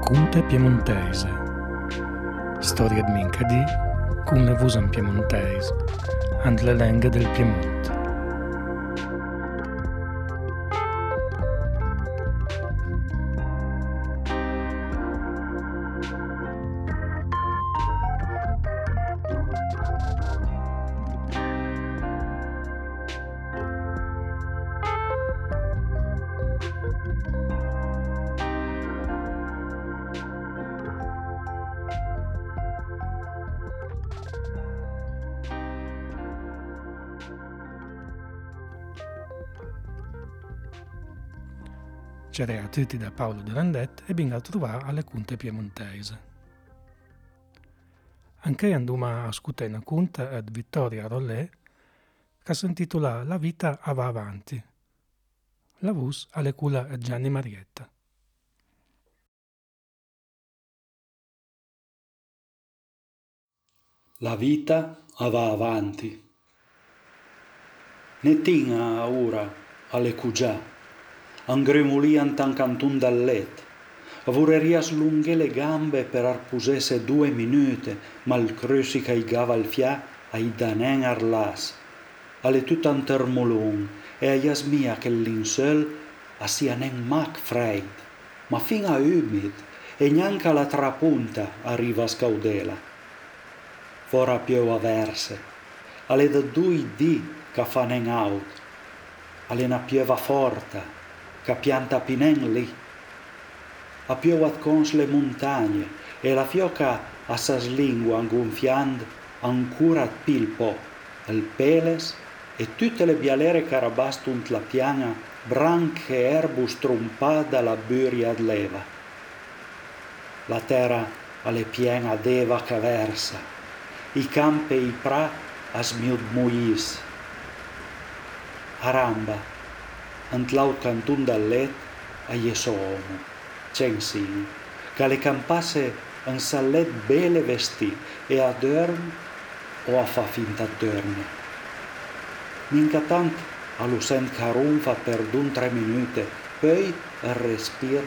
Cunte piemontese. Storia di Mincadi, con le vusan piemontese, and le lenghe del Piemonte. C'era tutti da Paolo De Landet e a trovare alle cunte piemontese. Anche anduma a scutare una cunta ad Vittoria Rollè che si intitola La vita va avanti. La vus alle cula Gianni Marietta. La vita va avanti. Ne tinga ora alle cugià tancantun dal let. Vorrerias lunghe le gambe per arpusesse due minute, mal crösi caigava il fia ai danen arlas. Ale tutan termolung, e a jasmia che l'insel a sianen mac freid, ma fin a umid, e neanche la trapunta arriva scaudela. Fora più averse, ale da due di che fanen out, ale na piova forta, che pianta pinen lì. A piovat cons le montagne e la fioca a sas lingua gonfiand ancora pilpo, il peles e tutte le bialere carabastunt la piana branche erbus trompada la buria leva. La terra alle piena deva caversa, i campi e i pra a smiud muis. Aramba, ant laut cantun dal let a Iesomo, censini, ca le campasse în sallet bele vesti e a dorm o a fa finta dorme. Minca tant a lucent carum fa perdun tre minute, poi a respir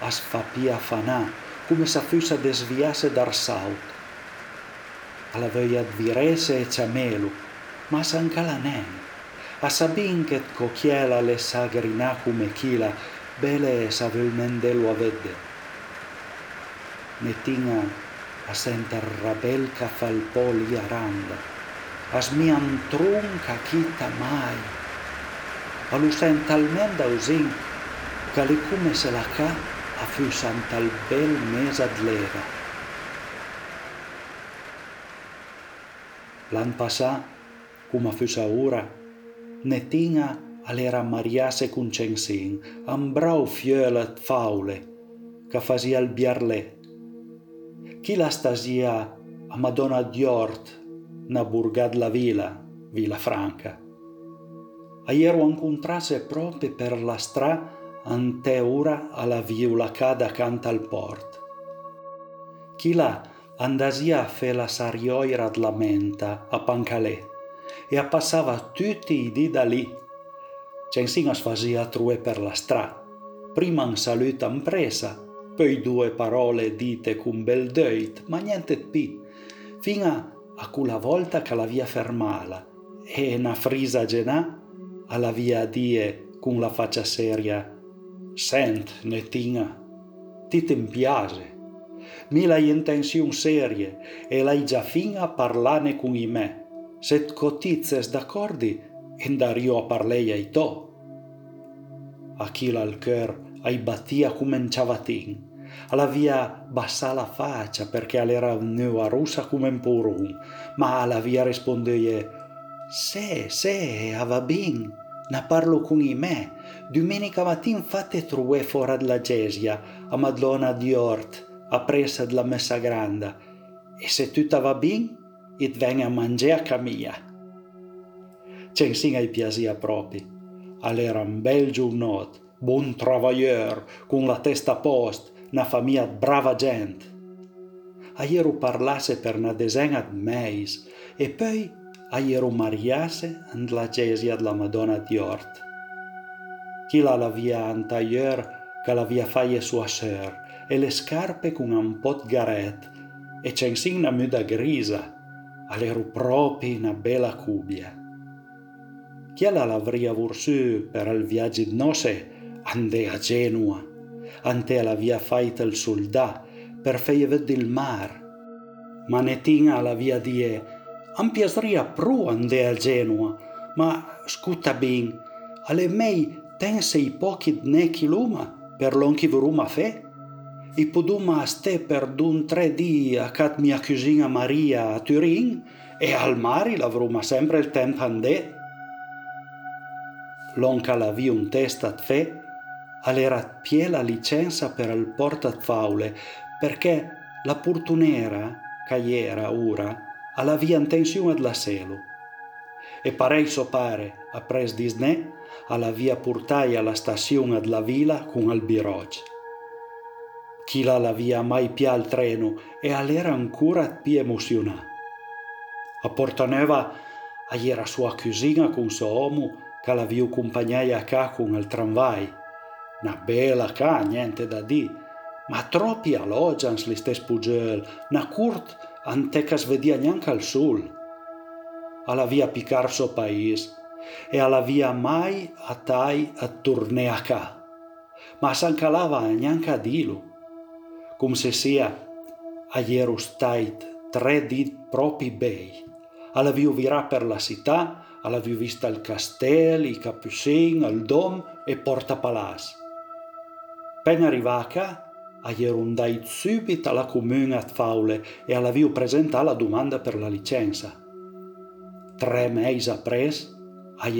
as fa pia fanà, come sa fusa desviasse dar saut. Alla vöia virese e ciamelu, ma s'ancala nen a sabin che cochiela le sagrina come chila, bele sa vel mendelo avede. Netinga a sentar rabel ca fal poli aranda, as mian trunca chita mai, a lu sentalmen da usin, ca li come se la ca a fu santal bel mesa dlera. L'an passà, come fu sa ora, ne tinga alera mariase cun censin, am brau fielet faule, ca fasia il biarle. Chi la stasia a Madonna Diort, na burgad la vila, vila franca. Aiero incontrase proprio per la stra ante ora alla viula cada canta al port. Chi la andasia fe la sarioira la menta a Pancalè e appassava tutti i dì da lì. Censin sfasia true per la stra. Prima un saluto impresa, poi due parole dite con bel deit, ma niente pi. Fino a quella volta che la via fermala e una frisa genà alla via die con la faccia seria. Sent, netina, ti te piace. Mi l'hai intenzione serie e l'hai già fin a parlare con i me set cotizes d'accordi en dario a parlei ai to. Achila al cœur ai battia come un ciavatin, alla via bassa la faccia perché all'era un'ua russa come un ma alla via rispondeie se, se, va bin, na parlo con i me, domenica mattin fate true fora della gesia, a Madonna di Ort, a presa della messa granda, e se tutta va bin, it venga a mangiare a mia. Censin ai piasia propi. All'era un bel giornot, buon travailleur, con la testa a post, una famiglia brava gente. Aiero parlasse per una desena di meis e poi aiero mariasse la gesia della Madonna di Ort. Chi la la via anterior che la via faie sua sœur e le scarpe con un pot garet e c'è in una muda grisa, all'ero proprio una bella cubia. Chi la l'avria vorsu per il viaggio di nose andè a Genua, ante la via faita il soldà per feie vedere il mar. Ma ne tinga la via die, am piasria pru andè a Genua, ma scuta bin, alle mei tense i pochi nechi luma per l'onchi voruma fe? I poduma a ste per d'un tre di a cat mia cugina Maria a Turin e al mari l'avruma sempre il tempo andè. L'onca la vi un testat fe, all'era pie la licenza per il portat faule, perché la purtunera, caiera ora, alla via intenzione della selo. E parei so pare, a pres disne, alla via portai alla stazione della villa con al biroge. Chi la la via mai pia al treno e all'era ancora più emozionata. A Portaneva era sua cugina con suo uomo che la viu accompagnai ca con il tramvai. Una bella ca, niente da di, ma troppi alloggians li stes pugel, na curt ante che svedia neanche al sul. Alla via picar so país e alla via mai a tai a torne a ca. Ma s'ancalava neanche a dilu. Come se sia a stait tre dit propi bei alla viu virà per la città, alla viu vista il castello, i capucin, il dom e Porta Palas. Ben arrivata, a ierundai subito alla comune a Faule e alla viu presentà la domanda per la licenza. Tre mesi apres, a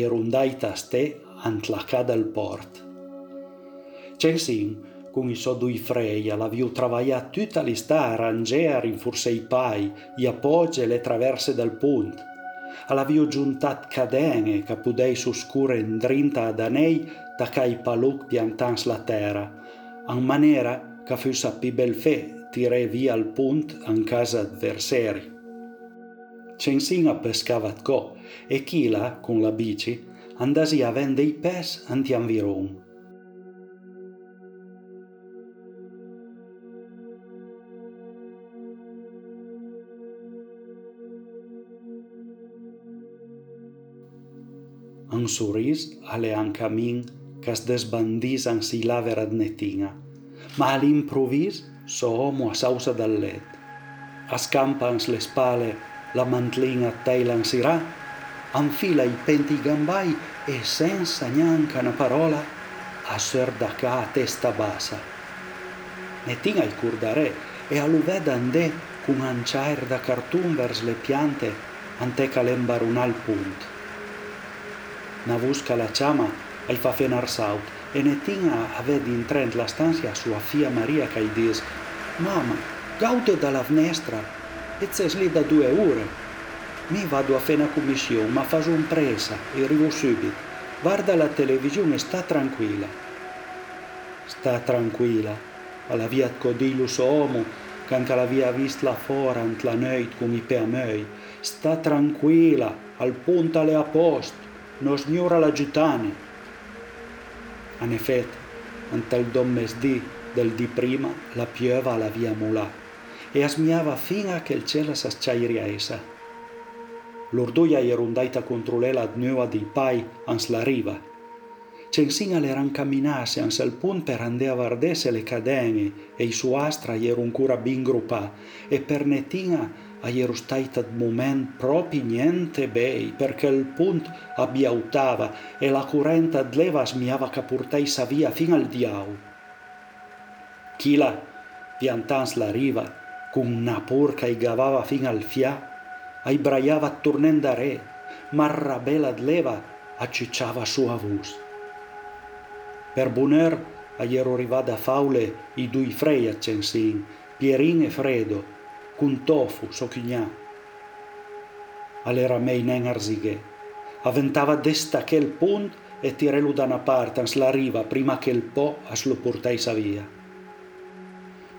taste ant la ca del port. Censin, con i suoi due frei, l'aviu travagliato tutta l'istà a rangere in forse i pai, i appoggi e le traverse del punt. L'aviu giuntat cadene che pudei suscure in drinta ad anei da i paluc piantans la terra, in maniera che fu sappi bel fe tire via al punt in casa adversari. Censina pescavat co e Chila, con la bici, andasi a vendere i pes antianviron. Un sorris alle an camin es desbandís en si lavera netinga, ma all'improvvis so homo a sausa dal let. Ascampa ans le spale la mantlinga teilan sirà, anfila i penti gambai e senza neanche una parola a da ca a testa bassa. Netinga il curdare e all'uveda andè con anciair da cartun vers le piante ante calembarunal punt na busca la chama ai fa fenar saut e ne tinga aved in trend la stanza sua fia Maria che dis Mamma, gaude dalla finestra, e c'è lì da due ore. Mi vado a fare una commissione, ma faccio un'impresa e arrivo subito. Guarda la televisione e sta tranquilla. Sta tranquilla. Alla via codilus uomo, che anche la via vista fuori ant la noit come i peamei. Sta tranquilla, al punto alle a posto nos gnura la giutane. En effet, ante il dom mesdì del di prima la piova alla via mulà e asmiava a che il cielo s'acciairia essa. L'orduia era undaita contro l'ela dnua di pai ans la riva. Censina le rancamminasse ans al punt per andare a vardesse le cadene e i suastra era ancora ben gruppa e per netina A aerustaitat moment propi niente bei, perché il punt abbiautava e la curenta dleva smiava capurtei savia fin al diau. Chila, piantans la riva, cum na porca i gavava fin al fia, ai braiava turnenda re, marrabela dleva accicciava sua vus. Per buner, aiero rivada faule, i dui frei accensin, Pierin e Fredo, cun tofu sochignà. All'era mei nen arzighe. Aventava desta quel punt e tirelu da una parte, la riva, prima che il po' as lo portai sa via.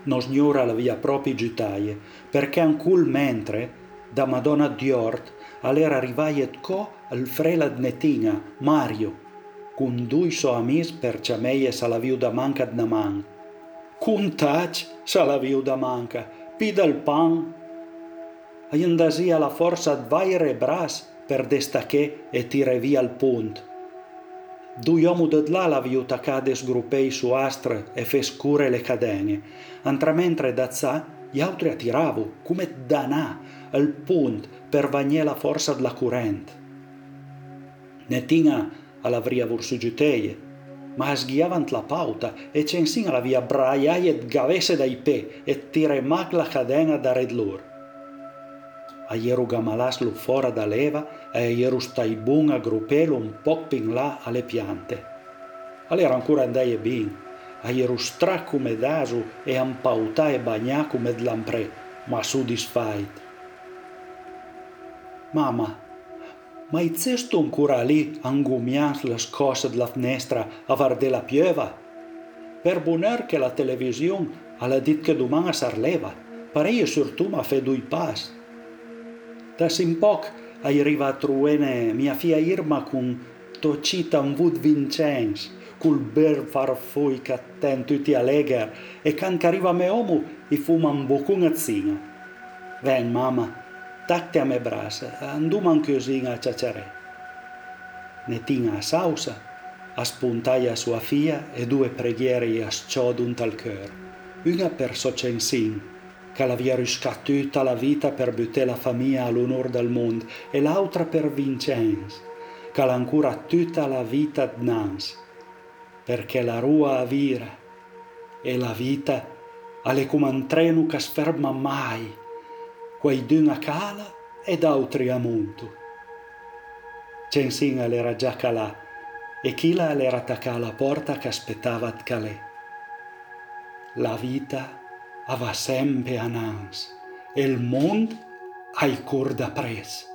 Nos gnora la via proprio giutaie, perché ancul mentre, da Madonna Diort, all'era arrivaiet co al frela netina, Mario, con due suoi amici per ciameie sa la viuda manca da man. Con tac sa la viuda manca, pida il pan. Andasia la forza d'vaire bras per destaché e tire via il punt. Due uomini de là la viuta cade sgruppei su astre e fe scure le cadene, antra mentre da za gli altri attiravo, come danà, il punt per vagnare la forza della currente. Ne tinga alla vria vorsugiuteie, ma sghiavant la pauta e censin alla via braiaie gavese dai pe e tire mag la cadena da red lor. A ieru gamalaslu fora da leva e ieru stai bun a gruppelo un po' pin là alle piante. All'era ancora andai e bin, a ieru stra come dasu e ampauta e bagna come d'lampré, ma su disfait. Ma i cesto ancora lì angumiant la scossa della finestra a vardere la pieva? Per buoner che la televisione alla dit che domani s'arleva, parei surtu ma fe due pas. Da sin poc arriva a truene mia fia Irma con tocita un vud Vincenz, col ber farfui catten tutti alleger, e can che arriva me omu i fuma un bocun a zina. Ven, mamma, tacte a me brasa, anduman così a ciaciare. Ne tinga a sausa, a spuntaia sua fia e due preghiere a sciodun al cœur. Una per Socensin, che l'avia riscato tutta la vita per buttare la famiglia all'onore del mondo, e l'altra per Vincenz, che l'ha ancora tutta la vita d'nans, perché la rua avira e la vita alle come un treno che sferma mai, quei d'un a cala ed altri a monto. Censina l'era già calà e Chila l'era attaccata alla porta che aspettava calè. La vita aveva sempre a nans e il mondo ai cor da pres.